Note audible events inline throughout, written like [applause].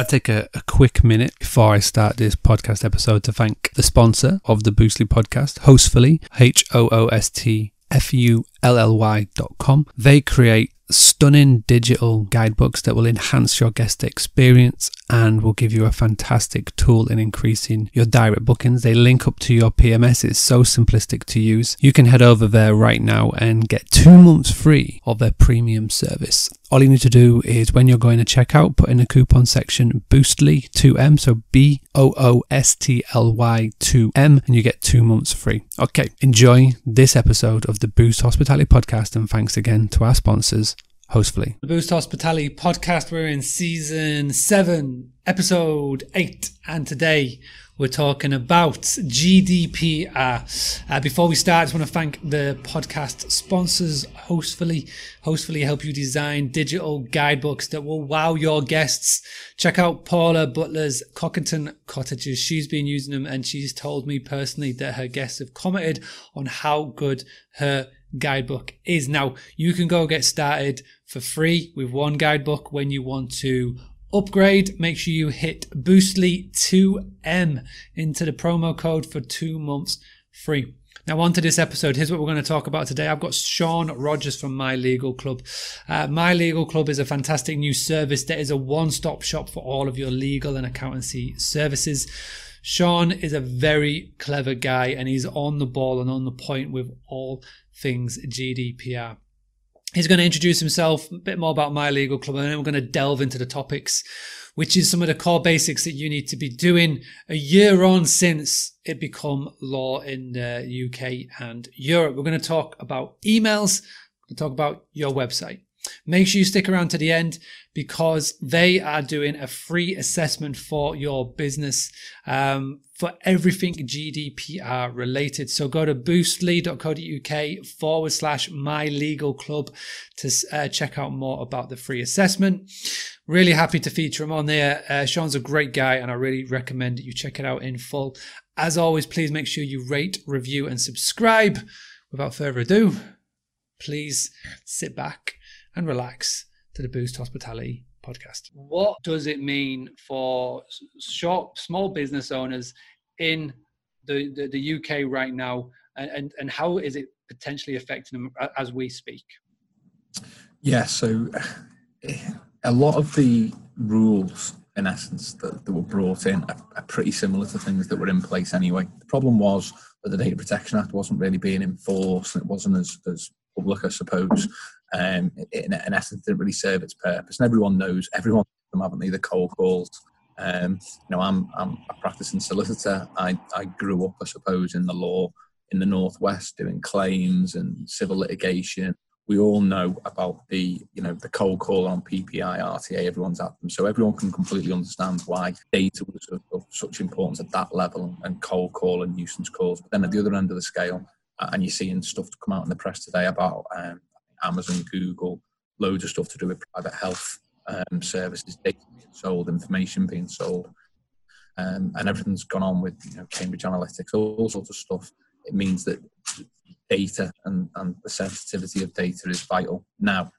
I take a, a, quick minute before I start this podcast episode to thank the sponsor of the Boostly podcast, Hostfully, H O O S T F U L L Y dot com. They create stunning digital guidebooks that will enhance your guest experience and will give you a fantastic tool in increasing your direct bookings. They link up to your PMS. It's so simplistic to use. You can head over there right now and get two months free of their premium service. All you need to do is when you're going to check out, put in the coupon section Boostly2M, so B O O S T L Y 2M, and you get two months free. Okay, enjoy this episode of the Boost Hospitality Podcast, and thanks again to our sponsors, Hostfully. The Boost Hospitality Podcast, we're in season seven, episode eight, and today we're talking about GDPR. Uh, before we start, I just want to thank the podcast sponsors, Hostfully. Hostfully help you design digital guidebooks that will wow your guests. Check out Paula Butler's Cockington Cottages. She's been using them and she's told me personally that her guests have commented on how good her guidebook is. Now, you can go get started for free with one guidebook when you want to upgrade, make sure you hit Boostly2M into the promo code for two months free. Now, on to this episode. Here's what we're going to talk about today. I've got Sean Rogers from My Legal Club. Uh, My Legal Club is a fantastic new service that is a one stop shop for all of your legal and accountancy services. Sean is a very clever guy and he's on the ball and on the point with all things GDPR. He's going to introduce himself, a bit more about My Legal Club, and then we're going to delve into the topics, which is some of the core basics that you need to be doing a year on since it become law in the UK and Europe. We're going to talk about emails, we're going to talk about your website. Make sure you stick around to the end because they are doing a free assessment for your business um, for everything GDPR related. So go to boostly.co.uk forward slash my legal club to uh, check out more about the free assessment. Really happy to feature him on there. Uh, Sean's a great guy and I really recommend you check it out in full. As always, please make sure you rate, review, and subscribe. Without further ado, please sit back and relax to the Boost Hospitality podcast. What does it mean for short, small business owners in the, the, the UK right now, and, and, and how is it potentially affecting them as we speak? Yeah, so a lot of the rules, in essence, that, that were brought in are, are, pretty similar to things that were in place anyway. The problem was that the Data Protection Act wasn't really being enforced, and it wasn't as, as public, I suppose um, in, in, essence didn't really serve its purpose. And everyone knows, everyone them haven't they? The cold calls. Um, you know, I'm I'm a practicing solicitor. I I grew up, I suppose, in the law in the northwest, doing claims and civil litigation. We all know about the you know the cold call on PPI, RTA. Everyone's at them, so everyone can completely understand why data was of, of such importance at that level and cold call and nuisance calls. But then at the other end of the scale, uh, and you're seeing stuff come out in the press today about um, Amazon, Google, loads of stuff to do with private health um, services, data being sold, information being sold, um, and everything's gone on with you know, Cambridge Analytica, all sorts of stuff. It means that data and, and the sensitivity of data is vital. Now,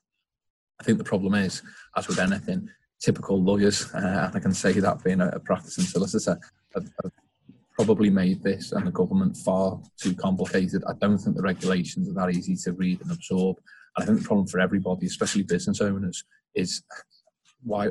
I think the problem is, as with anything, typical lawyers, uh, and I can say that being a, a practicing solicitor, have, have probably made this and the government far too complicated. I don't think the regulations are that easy to read and absorb. And I think the problem for everybody, especially business owners, is why.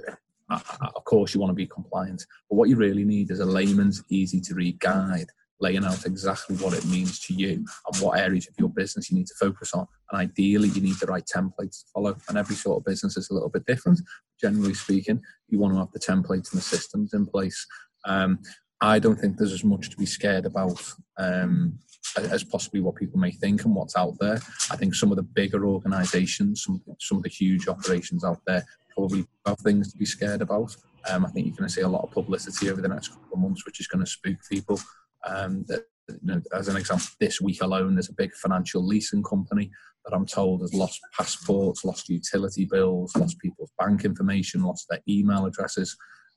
Of course, you want to be compliant, but what you really need is a layman's easy to read guide laying out exactly what it means to you and what areas of your business you need to focus on. And ideally, you need the right templates to follow. And every sort of business is a little bit different. Generally speaking, you want to have the templates and the systems in place. Um, I don't think there's as much to be scared about um, as possibly what people may think and what's out there. I think some of the bigger organisations, some some of the huge operations out there, probably have things to be scared about. Um, I think you're going to see a lot of publicity over the next couple of months, which is going to spook people. Um, that, you know, as an example, this week alone, there's a big financial leasing company that I'm told has lost passports, lost utility bills, lost people's bank information, lost their email addresses.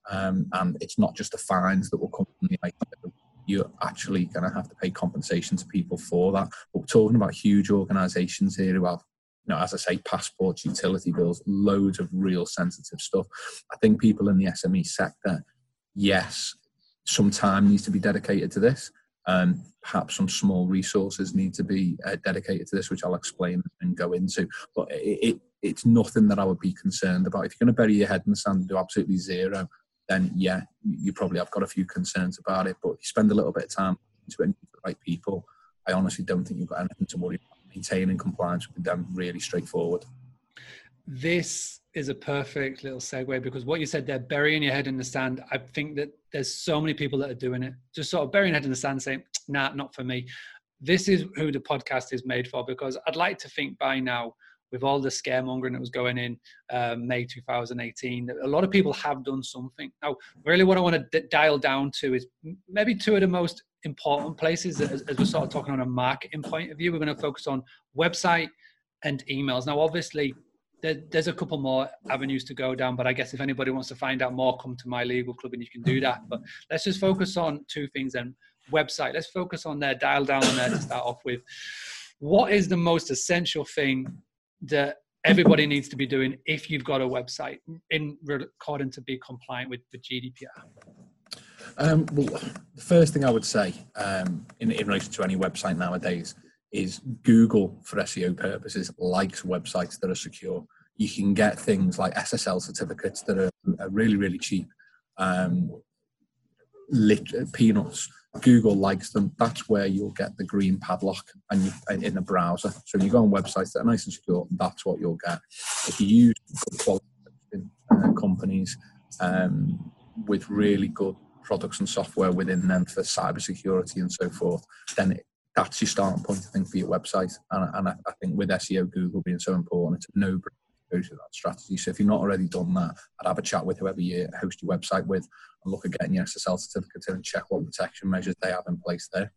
Um, and it's not just the fines that will come from the you're actually going to have to pay compensation to people for that. But we're talking about huge organisations here who have you know, as I say, passports, utility bills, loads of real sensitive stuff. I think people in the SME sector, yes, some time needs to be dedicated to this. Um, perhaps some small resources need to be uh, dedicated to this, which I'll explain and go into. But it, it, it's nothing that I would be concerned about. If you're going to bury your head in the sand and do absolutely zero, then yeah, you probably have got a few concerns about it. But you spend a little bit of time to it the right people, I honestly don't think you've got anything to worry about. Maintaining compliance with them really straightforward. This is a perfect little segue because what you said there, burying your head in the sand, I think that there's so many people that are doing it, just sort of burying head in the sand saying, nah, not for me. This is who the podcast is made for because I'd like to think by now with all the scaremongering that was going in um, May 2018, a lot of people have done something. Now, really, what I want to d- dial down to is maybe two of the most important places as, as we're sort of talking on a marketing point of view. We're going to focus on website and emails. Now, obviously, there's a couple more avenues to go down, but I guess if anybody wants to find out more, come to my legal club and you can do that. But let's just focus on two things then. Website. Let's focus on there, dial down on there to start off with. What is the most essential thing that everybody needs to be doing if you've got a website in according to be compliant with the GDPR? Um, well, the first thing I would say um, in, in relation to any website nowadays is Google, for SEO purposes, likes websites that are secure. You can get things like SSL certificates that are, are really, really cheap. Um, lit, peanuts Google likes them. That's where you'll get the green padlock and you, in the browser. So when you go on websites that are nice and secure, that's what you'll get. If you use good quality uh, companies um, with really good products and software within them for cybersecurity and so forth, then it, that's your starting point, I think, for your website. And, and I, I, think with SEO, Google being so important, it's a no-brainer through that strategy. So if you're not already done that, I'd have a chat with whoever you host your website with and look at getting your SSL certificate in and check what protection measures they have in place there.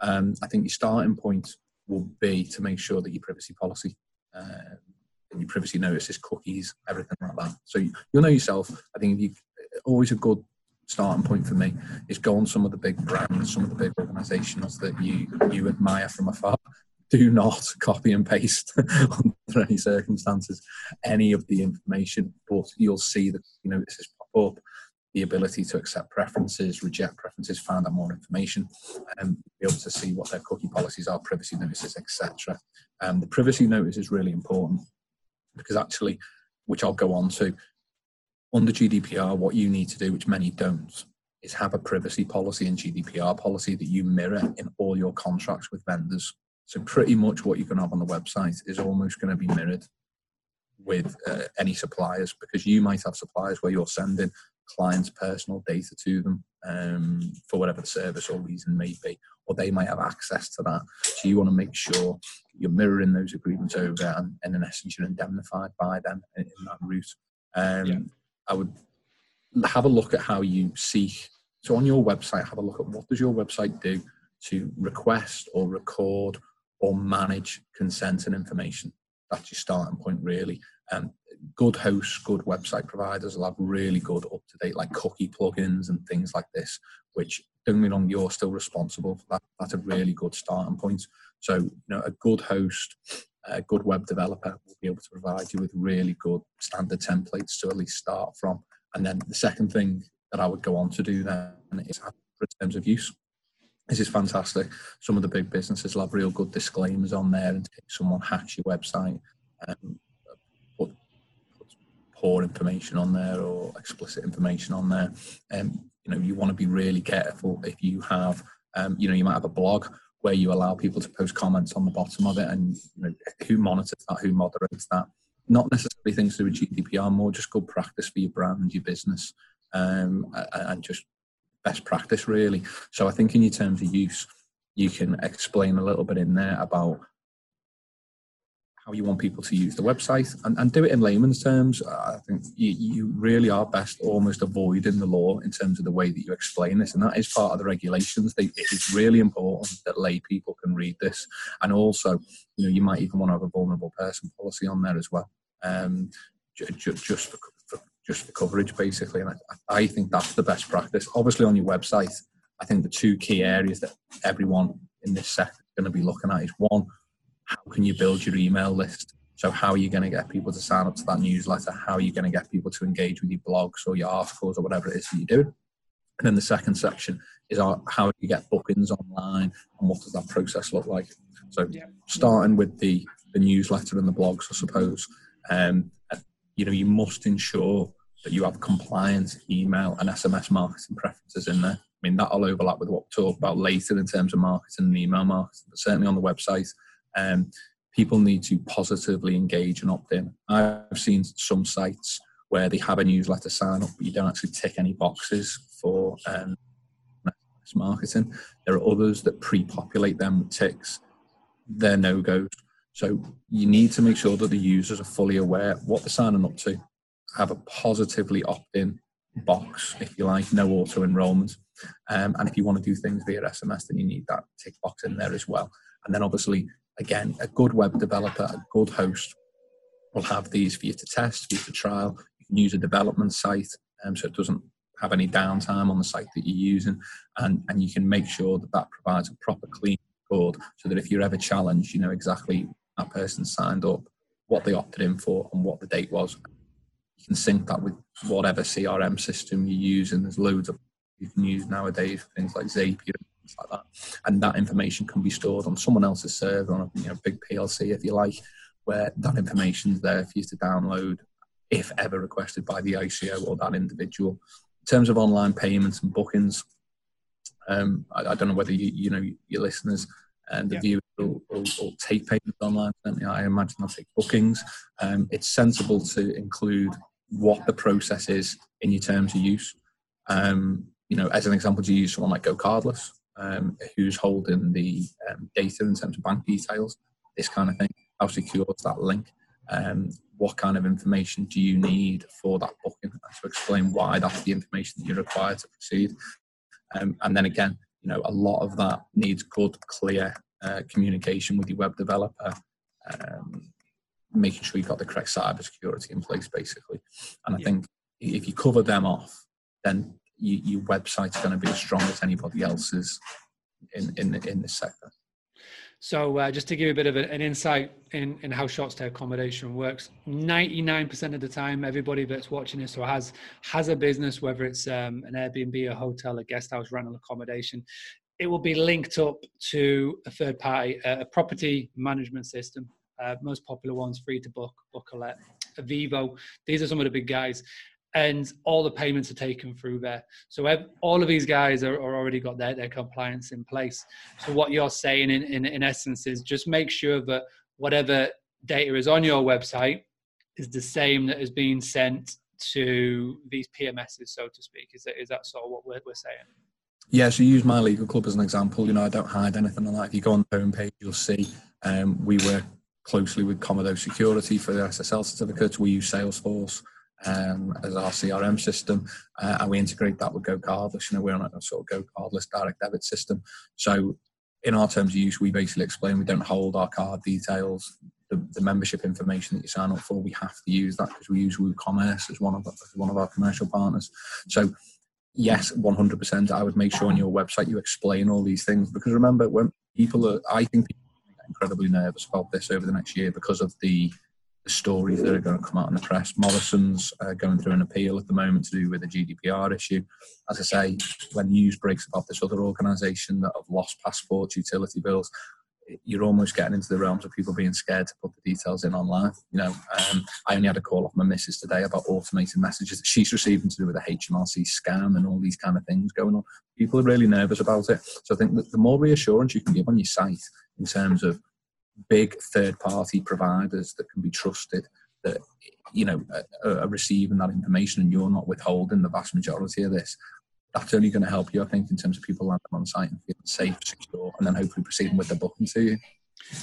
Um, I think your starting point will be to make sure that your privacy policy uh, and your privacy notices, cookies, everything like that. So you, will know yourself. I think you always a good starting point for me is go on some of the big brands, some of the big organisations that you you admire from afar. [laughs] Do not copy and paste [laughs] under any circumstances any of the information, but you'll see that you know this is pop up the ability to accept preferences, reject preferences, find out more information, and be able to see what their cookie policies are, privacy notices, etc. And um, the privacy notice is really important because actually, which I'll go on to, under GDPR, what you need to do, which many don't, is have a privacy policy and GDPR policy that you mirror in all your contracts with vendors. So pretty much what you're going to have on the website is almost going to be mirrored with uh, any suppliers because you might have suppliers where you're sending client's personal data to them um, for whatever the service or reason may be, or they might have access to that. So you want to make sure you're mirroring those agreements over, and, and in essence, you're indemnified by them in, in that route. Um, yeah. I would have a look at how you seek. So on your website, have a look at what does your website do to request or record or manage consent and information. That's your starting point, really. Um, good hosts, good website providers will have really good up to date like cookie plugins and things like this, which don't get me wrong, you're still responsible for that. That's a really good starting point. So, you know, a good host, a good web developer will be able to provide you with really good standard templates to at least start from. And then the second thing that I would go on to do then is have terms of use. This is fantastic. Some of the big businesses will have real good disclaimers on there, and if someone hacks your website, um, poor information on there or explicit information on there. Um, you know, you want to be really careful if you have, um, you know, you might have a blog where you allow people to post comments on the bottom of it, and you know, who monitors that, who moderates that. Not necessarily things to do with GDPR, more just good practice for your brand, your business, um, and just best practice really. So I think in your terms of use, you can explain a little bit in there about how you want people to use the website and, and do it in layman's terms. I think you, you really are best almost avoiding the law in terms of the way that you explain this. And that is part of the regulations. They, it is really important that lay people can read this. And also, you know, you might even want to have a vulnerable person policy on there as well. Um, just, for, just for coverage, basically. And I, I think that's the best practice. Obviously, on your website, I think the two key areas that everyone in this sector is going to be looking at is one, how can you build your email list So, how are you going to get people to sign up to that newsletter? How are you going to get people to engage with your blogs or your articles or whatever it is that you do? And then the second section is how do you get bookings online and what does that process look like? So, yeah. starting with the, the newsletter and the blogs, I suppose, um, you know, you must ensure that you have compliance, email and SMS marketing preferences in there. I mean, that'll overlap with what we'll talk about later in terms of marketing and email marketing, but certainly on the website, um, people need to positively engage and opt in. I've seen some sites where they have a newsletter sign up, but you don't actually tick any boxes for um, marketing. There are others that pre populate them with ticks. They're no goes. So you need to make sure that the users are fully aware what they're signing up to, have a positively opt in box, if you like, no auto enrollment. Um, and if you want to do things via SMS, then you need that tick box in there as well. And then obviously, again, a good web developer, a good host will have these for you to test, for you to trial. You can use a development site um, so it doesn't have any downtime on the site that you're using. And, and you can make sure that that provides a proper clean code so that if you're ever challenged, you know exactly that person signed up, what they opted in for, and what the date was. Can sync that with whatever CRM system you use, and there's loads of you can use nowadays, things like Zapier and things like that. And that information can be stored on someone else's server on a you know, big PLC, if you like, where that information's there for you to download if ever requested by the ICO or that individual. In terms of online payments and bookings, um, I, I, don't know whether you, you know your listeners and the yeah. viewers will, will, will, take payments online. Certainly, I imagine they'll take bookings. Um, it's sensible to include what the process is in your terms of use. Um, you know, as an example, do you use someone like GoCardless, um, who's holding the um, data in terms of bank details, this kind of thing. How secure is that link? Um, what kind of information do you need for that booking? To explain why that's the information that you require to proceed. Um, and then again, you know, a lot of that needs good, clear uh, communication with your web developer, um, making sure you've got the correct cybersecurity in place, basically. And I yeah. think if you cover them off, then you, your website's going to be as strong as anybody else's in in in this sector. So uh, just to give you a bit of a, an insight in, in how short stay accommodation works, 99% of the time, everybody that's watching this or has has a business, whether it's um, an Airbnb, a hotel, a guest house, rental accommodation, it will be linked up to a third party, a property management system. Uh, most popular ones, free to book, Bookalet, eviivo. These are some of the big guys and all the payments are taken through there. So all of these guys are, are, already got their, their compliance in place. So what you're saying in, in, in essence is just make sure that whatever data is on your website is the same that is being sent to these PMSs, so to speak. Is that, is that sort of what we're, we're saying? Yeah, so use my legal club as an example. You know, I don't hide anything on that. If you go on the homepage, you'll see um, we work closely with Comodo Security for the SSL certificates. We use Salesforce um, as our CRM system, uh, and we integrate that with GoCardless. You know, we're on a sort of Go GoCardless direct debit system. So, in our terms of use, we basically explain we don't hold our card details. The, the membership information that you sign up for, we have to use that because we use WooCommerce as one of as one of our commercial partners. So, yes, one hundred percent. I would make sure on your website you explain all these things because remember when people are, I think people incredibly nervous about this over the next year because of the the stories that are going to come out in the press. Morrison's uh, going through an appeal at the moment to do with the GDPR issue. As I say, when news breaks about this other organisation that have lost passports, utility bills, you're almost getting into the realms of people being scared to put the details in online. You know, um, I only had a call off my missus today about automated messages that she's receiving to do with a HMRC scam and all these kind of things going on. People are really nervous about it. So I think that the more reassurance you can give on your site in terms of big third party providers that can be trusted that you know are, receiving that information and you're not withholding the vast majority of this that's only going to help you i think in terms of people landing on site and feeling safe secure and then hopefully proceeding with the booking to you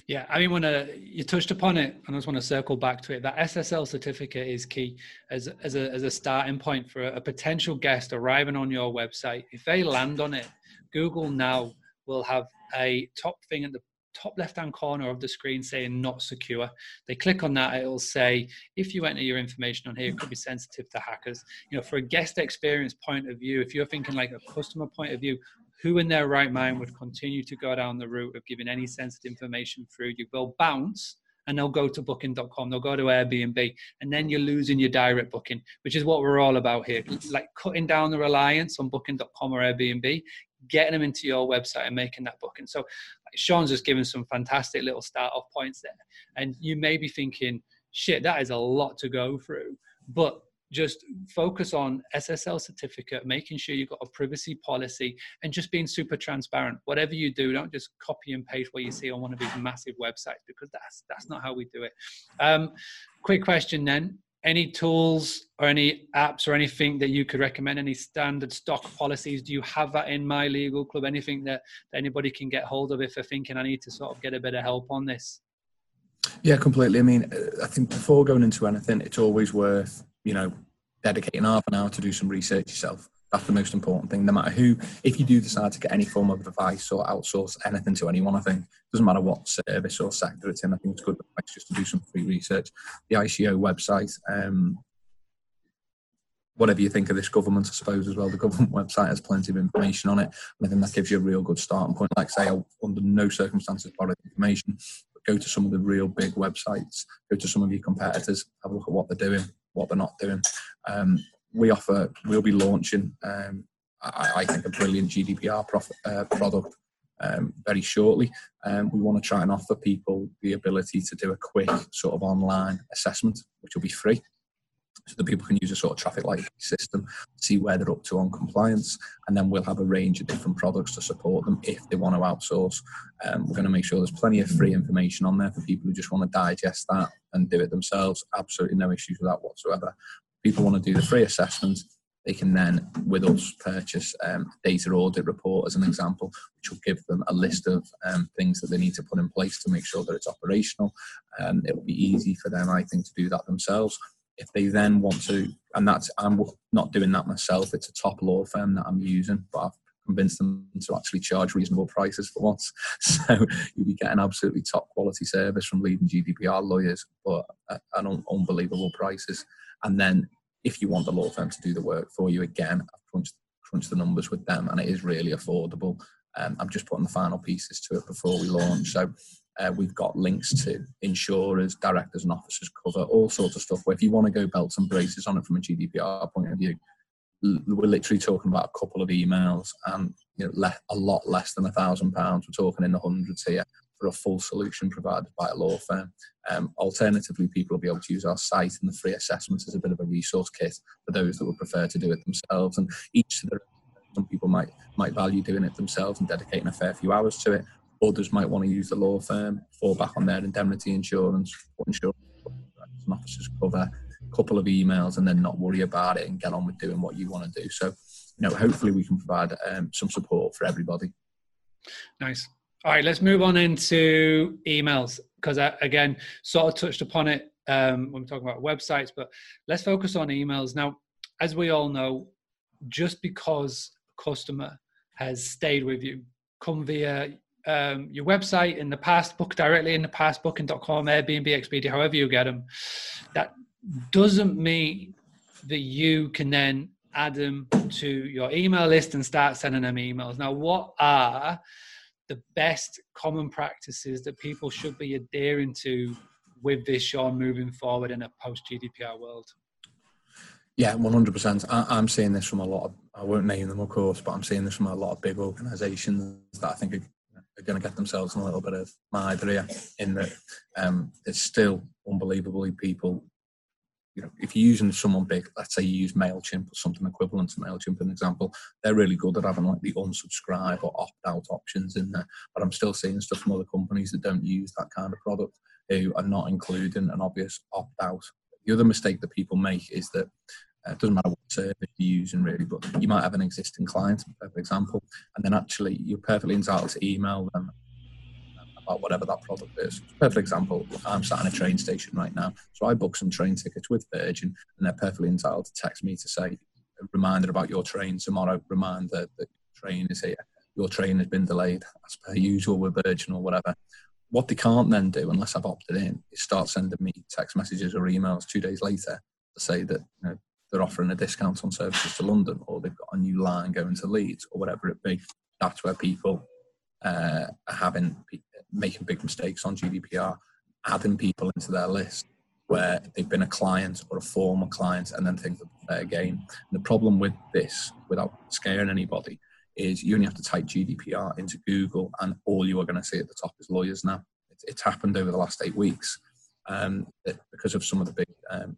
yeah, I mean, when uh, you touched upon it, and I just want to circle back to it. That SSL certificate is key as as a as a starting point for a, a potential guest arriving on your website. If they land on it, Google now will have a top thing at the top left hand corner of the screen saying not secure. They click on that, it'll say if you enter your information on here, it could be sensitive to hackers. You know, for a guest experience point of view, if you're thinking like a customer point of view, who in their right mind would continue to go down the route of giving any sensitive information through? You will bounce and they'll go to booking.com, they'll go to Airbnb, and then you're losing your direct booking, which is what we're all about here. Like cutting down the reliance on booking.com or Airbnb, getting them into your website and making that booking. So Sean's just given some fantastic little start off points there. And you may be thinking, shit, that is a lot to go through. But just focus on SSL certificate, making sure you've got a privacy policy, and just being super transparent. Whatever you do, don't just copy and paste what you see on one of these massive websites because that's that's not how we do it. Um, quick question then: Any tools or any apps or anything that you could recommend? Any standard stock policies? Do you have that in my legal club? Anything that, that anybody can get hold of if they're thinking I need to sort of get a bit of help on this? Yeah, completely. I mean, uh, I think before going into anything, it's always worth you know, dedicating half an hour to do some research yourself. That's the most important thing. No matter who, if you do decide to get any form of advice or outsource anything to anyone, I think doesn't matter what service or sector it's in. I think it's good advice just to do some free research. The ICO website, um, whatever you think of this government, I suppose as well. The government [laughs] website has plenty of information on it, and I think that gives you a real good starting point. Like say, I'll, under no circumstances borrow information, go to some of the real big websites, go to some of your competitors, have a look at what they're doing, what they're not doing. Um, we offer, we'll be launching, um, I, I, think, a brilliant GDPR prof, uh, product um, very shortly. Um, we want to try and offer people the ability to do a quick sort of online assessment, which will be free so that people can use a sort of traffic light system, see where they're up to on compliance, and then we'll have a range of different products to support them if they want to outsource. Um, we're going to make sure there's plenty of free information on there for people who just want to digest that and do it themselves. Absolutely no issues with that whatsoever. People want to do the free assessment. They can then, with us, purchase um, a data audit report as an example, which will give them a list of um, things that they need to put in place to make sure that it's operational. Um, it will be easy for them, I think, to do that themselves if they then want to, and that's I'm not doing that myself. It's a top law firm that I'm using, but I've convinced them to actually charge reasonable prices for once. [laughs] So you'll be getting absolutely top quality service from leading GDPR lawyers, but at, un- unbelievable prices. And then if you want the law firm to do the work for you, again, I've crunched, crunched the numbers with them, and it is really affordable. Um, I'm just putting the final pieces to it before we launch. So uh, we've got links to insurers, directors, and officers cover all sorts of stuff. Where if you want to go belts and braces on it from a GDPR point of view, we're literally talking about a couple of emails and you know, le- a lot less than a thousand pounds. We're talking in the hundreds here for a full solution provided by a law firm. Um, alternatively, people will be able to use our site and the free assessments as a bit of a resource kit for those that would prefer to do it themselves. And each of the some people might might value doing it themselves and dedicating a fair few hours to it. Others might want to use the law firm, fall back on their indemnity insurance, insurance and officers cover, a couple of emails, and then not worry about it and get on with doing what you want to do. So, you know, hopefully we can provide um, some support for everybody. Nice. All right, let's move on into emails because I, again, sort of touched upon it um, when we're talking about websites, but let's focus on emails now. As we all know, just because a customer has stayed with you, come via um, your website in the past, book directly in the past, booking.com, Airbnb, Expedia, however you get them, that doesn't mean that you can then add them to your email list and start sending them emails. Now, what are the best common practices that people should be adhering to with this, Sean, moving forward in a post GDPR world? Yeah, one hundred percent. I'm seeing this from a lot of. I won't name them, of course, but I'm seeing this from a lot of big organisations that I think are are going to get themselves in a little bit of my here in that um, it's still unbelievably people. You know, if you're using someone big, let's say you use Mailchimp or something equivalent to Mailchimp, an example, they're really good at having like the unsubscribe or opt out options in there. But I'm still seeing stuff from other companies that don't use that kind of product who are not including an obvious opt out. The other mistake that people make is that uh, it doesn't matter what service you're using really, but you might have an existing client, for example, and then actually you're perfectly entitled to email them about whatever that product is. Perfect example, I'm sat in a train station right now, so I book some train tickets with Virgin, and they're perfectly entitled to text me to say, a reminder about your train tomorrow, reminder that train is here, your train has been delayed as per usual with Virgin or whatever. What they can't then do, unless I've opted in, is start sending me text messages or emails two days later to say that you know, they're offering a discount on services to London, or they've got a new line going to Leeds, or whatever it be. That's where people uh, are having making big mistakes on GDPR. adding people into their list where they've been a client or a former client and then think that again. And the problem with this, without scaring anybody, is you only have to type GDPR into Google and all you are going to see at the top is lawyers now. It's, it's happened over the last eight weeks um, because of some of the big um,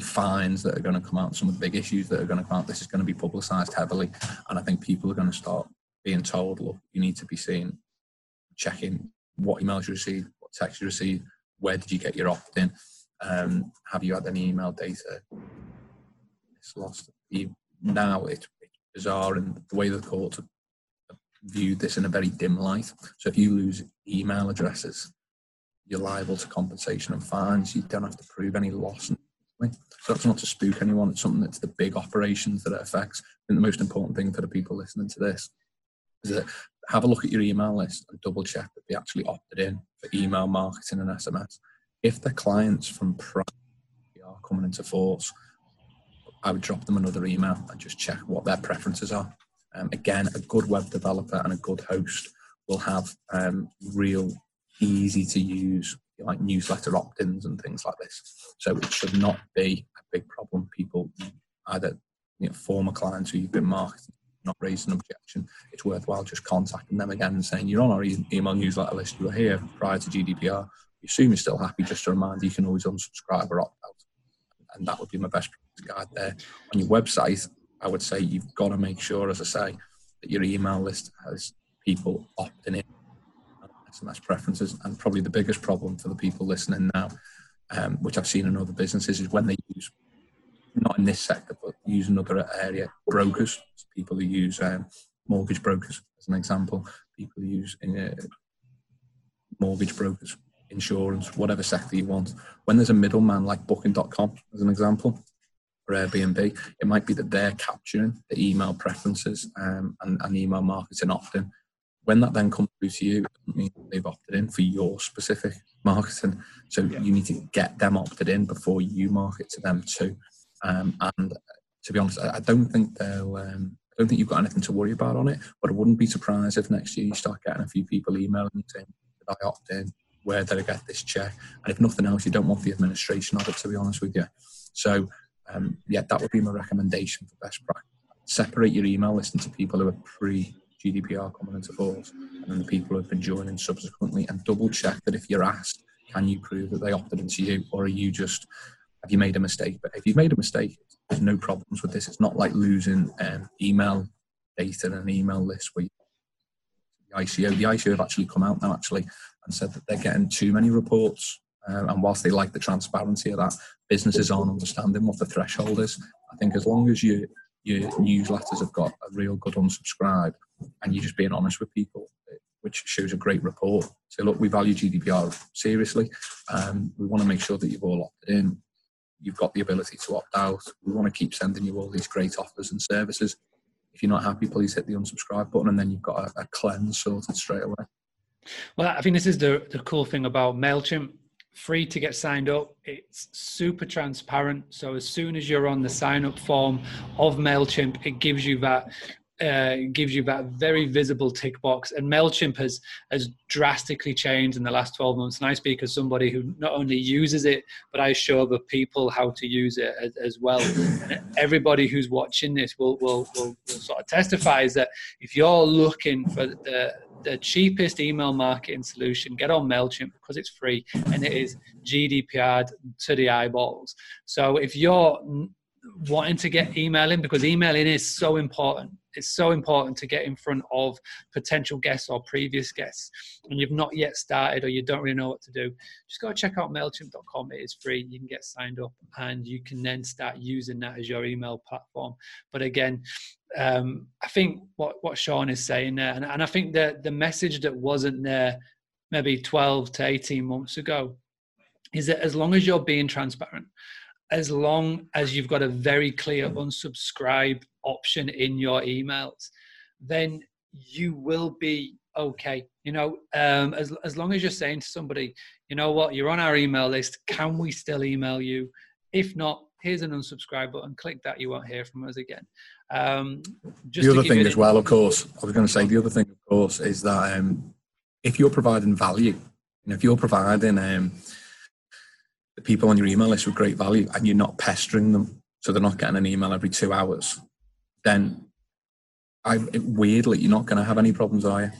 fines that are going to come out, some of the big issues that are going to come out. This is going to be publicised heavily, and I think people are going to start being told, look, you need to be seen checking what emails you received, what texts you received, where did you get your opt-in, um, have you had any email data? It's lost. Now it's, it's bizarre, and the way the courts have viewed this in a very dim light. So if you lose email addresses, you're liable to compensation and fines. You don't have to prove any loss. So that's not to spook anyone. It's something that's the big operations that it affects. And the most important thing for the people listening to this is that have a look at your email list and double check that they actually opted in for email marketing and SMS. If the clients from Prime are coming into force, I would drop them another email and just check what their preferences are. Um, again, a good web developer and a good host will have um, real easy to use like newsletter opt-ins and things like this. So it should not be a big problem. People either you know, former clients who you've been marketing not raised an objection, it's worthwhile just contacting them again and saying, You're on our email newsletter list, you were here prior to GDPR. You assume you're still happy, just a reminder you can always unsubscribe or opt out. And that would be my best guide there. On your website, I would say you've got to make sure, as I say, that your email list has people opting in SMS preferences. And probably the biggest problem for the people listening now, um, which I've seen in other businesses, is when they use not in this sector, but use another area, brokers, people who use um, mortgage brokers as an example, people who use uh, mortgage brokers, insurance, whatever sector you want. When there's a middleman like booking.com as an example, or Airbnb, it might be that they're capturing the email preferences um, and, and email marketing often. When that then comes through to you, they've opted in for your specific marketing. So yeah. you need to get them opted in before you market to them too. Um, and to be honest, I, don't think they'll. Um, I don't think you've got anything to worry about on it. But I wouldn't be surprised if next year you start getting a few people emailing saying, "Did I opt in? Where did I get this check?" And if nothing else, you don't want the administration of it. To be honest with you, so um, yeah, that would be my recommendation for best practice. Separate your email list into people who are pre GDPR coming into force, and then the people who have been joining subsequently, and double check that if you're asked, can you prove that they opted into you, or are you just have you made a mistake? But if you've made a mistake, there's no problems with this. It's not like losing um, email data and an email list where the ICO, the ICO have actually come out now actually and said that they're getting too many reports. Um, and whilst they like the transparency of that, businesses aren't understanding what the threshold is. I think as long as you, your newsletters have got a real good unsubscribe and you're just being honest with people, which shows a great report. So look, we value GDPR seriously. Um, we want to make sure that you've all opted in you've got the ability to opt out. We want to keep sending you all these great offers and services. If you're not happy, please hit the unsubscribe button, and then you've got a, a cleanse sorted straight away. Well, I think this is the the cool thing about Mailchimp. Free to get signed up. It's super transparent. So as soon as you're on the sign up form of Mailchimp, it gives you that uh, gives you that very visible tick box. And Mailchimp has has drastically changed in the last 12 months. And I speak as somebody who not only uses it, but I show other people how to use it as, as well. everybody who's watching this will, will will will sort of testifies that if you're looking for the the cheapest email marketing solution, get on MailChimp because it's free and it is GDPR to the eyeballs. So if you're wanting to get emailing because emailing is so important it's so important to get in front of potential guests or previous guests. And you've not yet started or you don't really know what to do just go check out mailchimp.com it is free. You can get signed up and you can then start using that as your email platform. But again um, i think what, what sean is saying there and, and i think that the message that wasn't there maybe 12 to 18 months ago is that as long as you're being transparent as long as you've got a very clear unsubscribe option in your emails, then you will be okay. You know, um, as as long as you're saying to somebody, you know what, you're on our email list. Can we still email you? If not, here's an unsubscribe button. Click that. You won't hear from us again. Um, the other thing as well, of course, I was going to say the other thing, of course, is that um, if you're providing value and if you're providing um, the people on your email list with great value and you're not pestering them, so they're not getting an email every two hours, then I weirdly you're not going to have any problems, are you?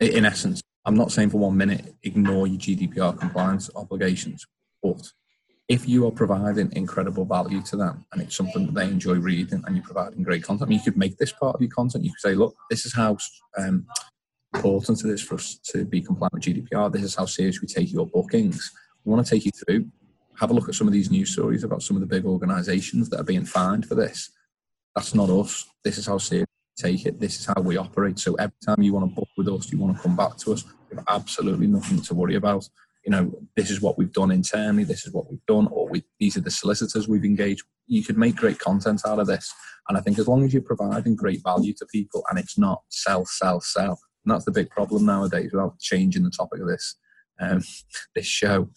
In essence, I'm not saying for one minute ignore your GDPR compliance obligations, but if you are providing incredible value to them and it's something that they enjoy reading and you're providing great content, I mean, you could make this part of your content. You could say, look, this is how um, important it is for us to be compliant with GDPR. This is how serious we take your bookings. We want to take you through, have a look at some of these news stories about some of the big organizations that are being fined for this. That's not us. This is how serious we take it. This is how we operate. So every time you want to book with us, you want to come back to us, you have absolutely nothing to worry about you know, this is what we've done internally, this is what we've done, or we, these are the solicitors we've engaged. You could make great content out of this. And I think as long as you're providing great value to people and it's not sell, sell, sell, and that's the big problem nowadays without changing the topic of this, um, [laughs] this show.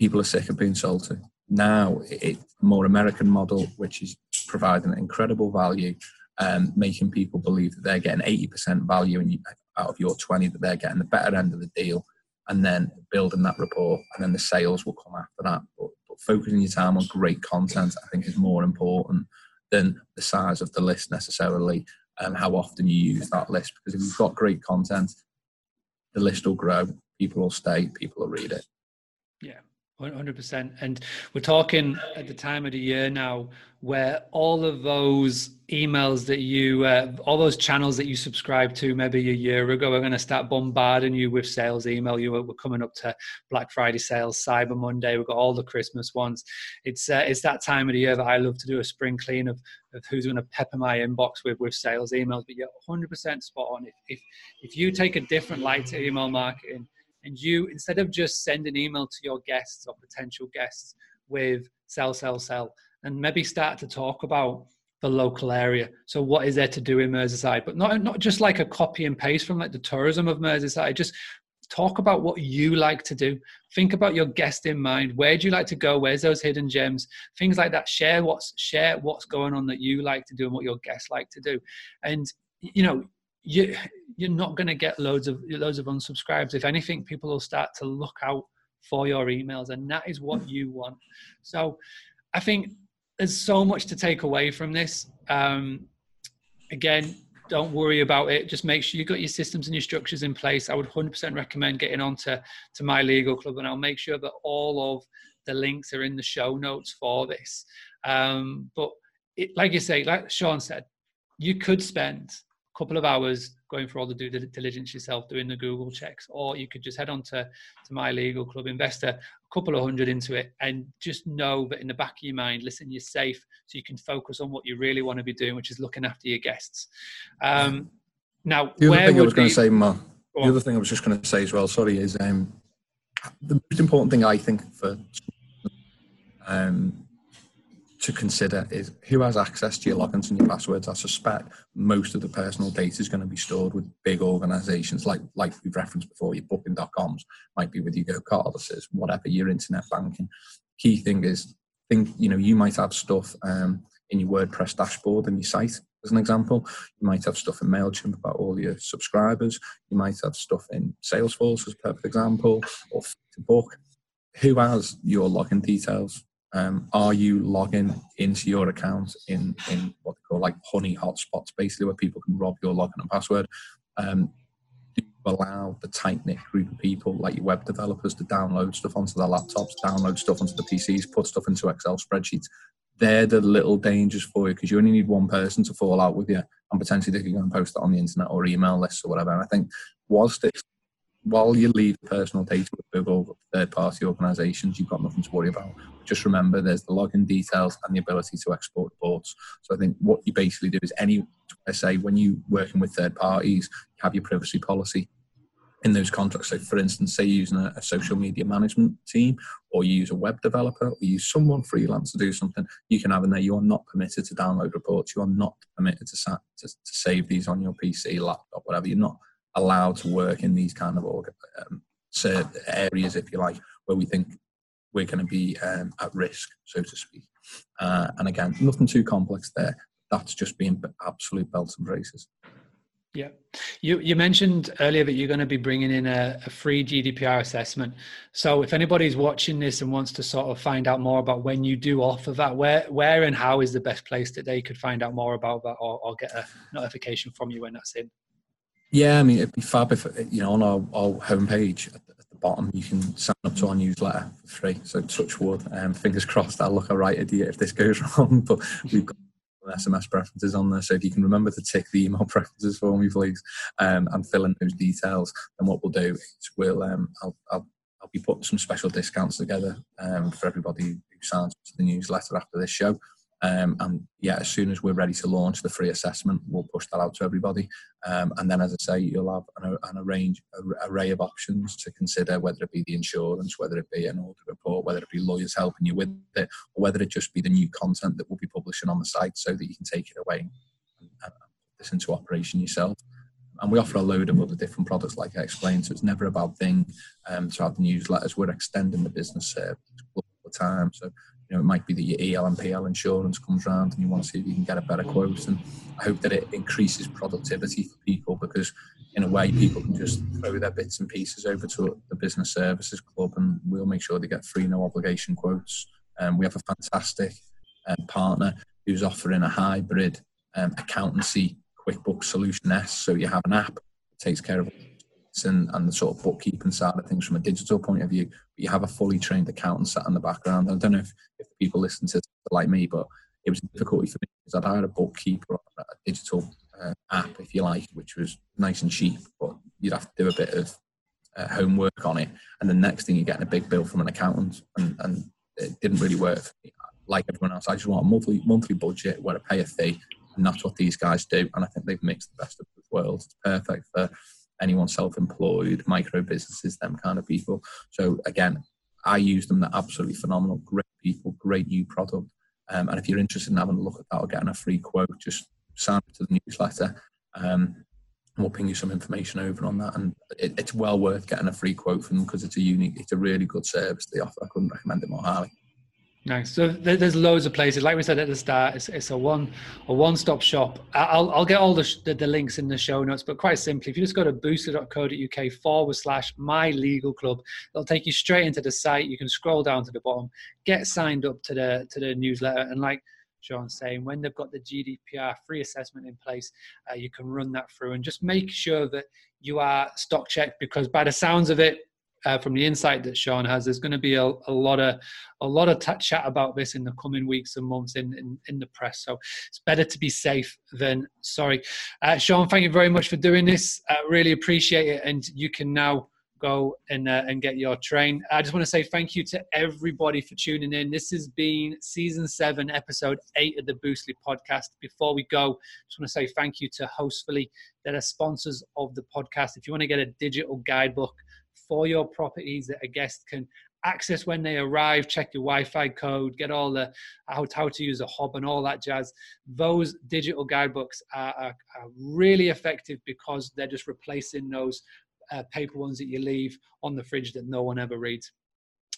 People are sick of being sold to. Now it's more American model, which is providing incredible value, um, making people believe that they're getting 80% value in, out of your 20, that they're getting the better end of the deal and then building that rapport, and then the sales will come after that. But, but focusing your time on great content, I think, is more important than the size of the list necessarily, and how often you use that list. Because if you've got great content, the list will grow, people will stay, people will read it. Yeah, 100%. And we're talking at the time of the year now where all of those emails that you, uh, all those channels that you subscribed to maybe a year ago are going to start bombarding you with sales email. You were, coming up to Black Friday sales, Cyber Monday. We've got all the Christmas ones. It's uh, it's that time of the year that I love to do a spring clean of, of who's going to pepper my inbox with with sales emails. But you're 100% spot on. If if if you take a different light to email marketing and you instead of just send an email to your guests or potential guests with sell, sell, sell and maybe start to talk about the local area. So what is there to do in Merseyside? But not not just like a copy and paste from like the tourism of Merseyside. Just talk about what you like to do. Think about your guest in mind. Where do you like to go? Where's those hidden gems? Things like that. Share what's share what's going on that you like to do and what your guests like to do. And you know, you you're not going to get loads of loads of unsubscribes. If anything, people will start to look out for your emails, and that is what you want. So, I think there's so much to take away from this. Um, again, don't worry about it. Just make sure you've got your systems and your structures in place. I would 100% recommend getting on to, my legal club, and I'll make sure that all of the links are in the show notes for this. Um, but it, like you say, like Sean said, you could spend couple of hours going for all the due diligence yourself, doing the Google checks, or you could just head on to, to my legal club, invest a couple of hundred into it, and just know that in the back of your mind, listen, you're safe, so you can focus on what you really want to be doing, which is looking after your guests. Um, now, the other thing I was going to say, Ma, the other thing I was just going to say as well, sorry, is um, the most important thing I think for um, to consider is who has access to your logins and your passwords. I suspect most of the personal data is going to be stored with big organizations like like we've referenced before, your booking.coms might be with your GoCardlesses, whatever, your internet banking. Key thing is think, you know, you might have stuff um, in your WordPress dashboard and your site, as an example. You might have stuff in MailChimp about all your subscribers. You might have stuff in Salesforce as a perfect example, or to book. Who has your login details? Um, are you logging into your account in, in what they call like honey hotspots, basically where people can rob your login and password? Um, do you allow the tight knit group of people, like your web developers, to download stuff onto their laptops, download stuff onto the PCs, put stuff into Excel spreadsheets? They're the little dangers for you because you only need one person to fall out with you, and potentially they can go and post it on the internet or email lists or whatever. And I think whilst it's while you leave personal data with Google third party organizations, you've got nothing to worry about. Just remember there's the login details and the ability to export reports. So I think what you basically do is any, I say, when you're working with third parties, you have your privacy policy in those contracts. So, for instance, say you're using a, a, social media management team, or you use a web developer, or you use someone freelance to do something, you can have in there. You are not permitted to download reports. You are not permitted to, to, to save these on your PC, laptop, whatever. You're not allowed to work in these kind of um, areas, if you like, where we think we're going to be um, at risk, so to speak. Uh, and again, nothing too complex there. That's just being absolute belts and braces. Yeah, You, you mentioned earlier that you're going to be bringing in a, a, free GDPR assessment. So if anybody's watching this and wants to sort of find out more about when you do offer that, where where and how is the best place that they could find out more about that or, or get a notification from you when that's in? Yeah, I mean it'd be fab if you know on our, our homepage at the, at the bottom you can sign up to our newsletter for free. So touch wood, um, fingers crossed I'll look a right idiot if this goes [laughs] wrong. But we've got SMS preferences on there. So if you can remember to tick the email [laughs] preferences for me, please, um, and fill in those details, then what we'll do is we'll um, I'll, I'll, I'll be putting some special discounts together um, for everybody who signs up to the newsletter after this show. Um, and yeah, as soon as we're ready to launch the free assessment, we'll push that out to everybody. Um, and then, as I say, you'll have an, an arrange, an array of options to consider, whether it be the insurance, whether it be an audit report, whether it be lawyers helping you with it, or whether it just be the new content that we'll be publishing on the site so that you can take it away and, and put this into operation yourself. And we offer a load of other different products, like I explained. So it's never a bad thing um, to have the newsletters. We're extending the business service all the time. So you know, it might be that your EL and PL insurance comes around and you want to see if you can get a better quote. And I hope that it increases productivity for people because, in a way, people can just throw their bits and pieces over to the Business Services Club and we'll make sure they get free, no obligation quotes. Um, we have a fantastic um, partner who's offering a hybrid um, accountancy QuickBooks Solution S. So you have an app that takes care of and, and the sort of bookkeeping side of things from a digital point of view. But you have a fully trained accountant sat in the background. I don't know if, if people listen to like me, but it was difficult for me because I'd hired a bookkeeper on a digital uh, app, if you like, which was nice and cheap, but you'd have to do a bit of uh, homework on it. And the next thing, you're getting a big bill from an accountant, and, and it didn't really work for me. Like everyone else, I just want a monthly monthly budget where I pay a fee, and that's what these guys do. And I think they've mixed the best of both worlds. It's perfect for anyone self-employed, micro businesses, them kind of people. So again, I use them. They're absolutely phenomenal. Great people, great new product. Um, and if you're interested in having a look at that or getting a free quote, just sign up to the newsletter. Um, and we'll ping you some information over on that. And it, it's well worth getting a free quote from them because it's a unique, it's a really good service they offer. I couldn't recommend it more highly. Nice. So there's loads of places. Like we said at the start, it's, it's a one a one stop shop. I'll I'll get all the, the, the links in the show notes. But quite simply, if you just go to boostly.co.uk forward slash my legal club, it'll take you straight into the site. You can scroll down to the bottom, get signed up to the to the newsletter, and like Sean's saying, when they've got the GDPR free assessment in place, uh, you can run that through and just make sure that you are stock checked because by the sounds of it, uh, from the insight that Sean has, there's going to be a, a lot of a lot of t- chat about this in the coming weeks and months in, in, in the press. So it's better to be safe than sorry. Uh, Sean, thank you very much for doing this. I really appreciate it, and you can now go and uh, and get your train. I just want to say thank you to everybody for tuning in. This has been season seven, episode eight of the Boostly podcast. Before we go, just want to say thank you to Hostfully, that are sponsors of the podcast. If you want to get a digital guidebook for your properties that a guest can access when they arrive, check your Wi-Fi code, get all the how, how to use a hob and all that jazz. Those digital guidebooks are, are, are really effective because they're just replacing those uh, paper ones that you leave on the fridge that no one ever reads.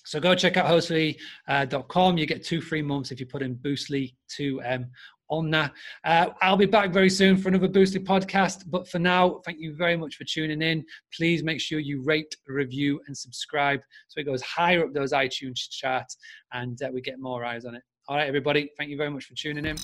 So go check out hostfully.com. Uh, you get two free months if you put in Boostly2M on that. Uh, I'll be back very soon for another Boostly podcast. But for now, thank you very much for tuning in. Please make sure you rate, review, and subscribe so it goes higher up those iTunes charts and uh, we get more eyes on it. All right, everybody. Thank you very much for tuning in.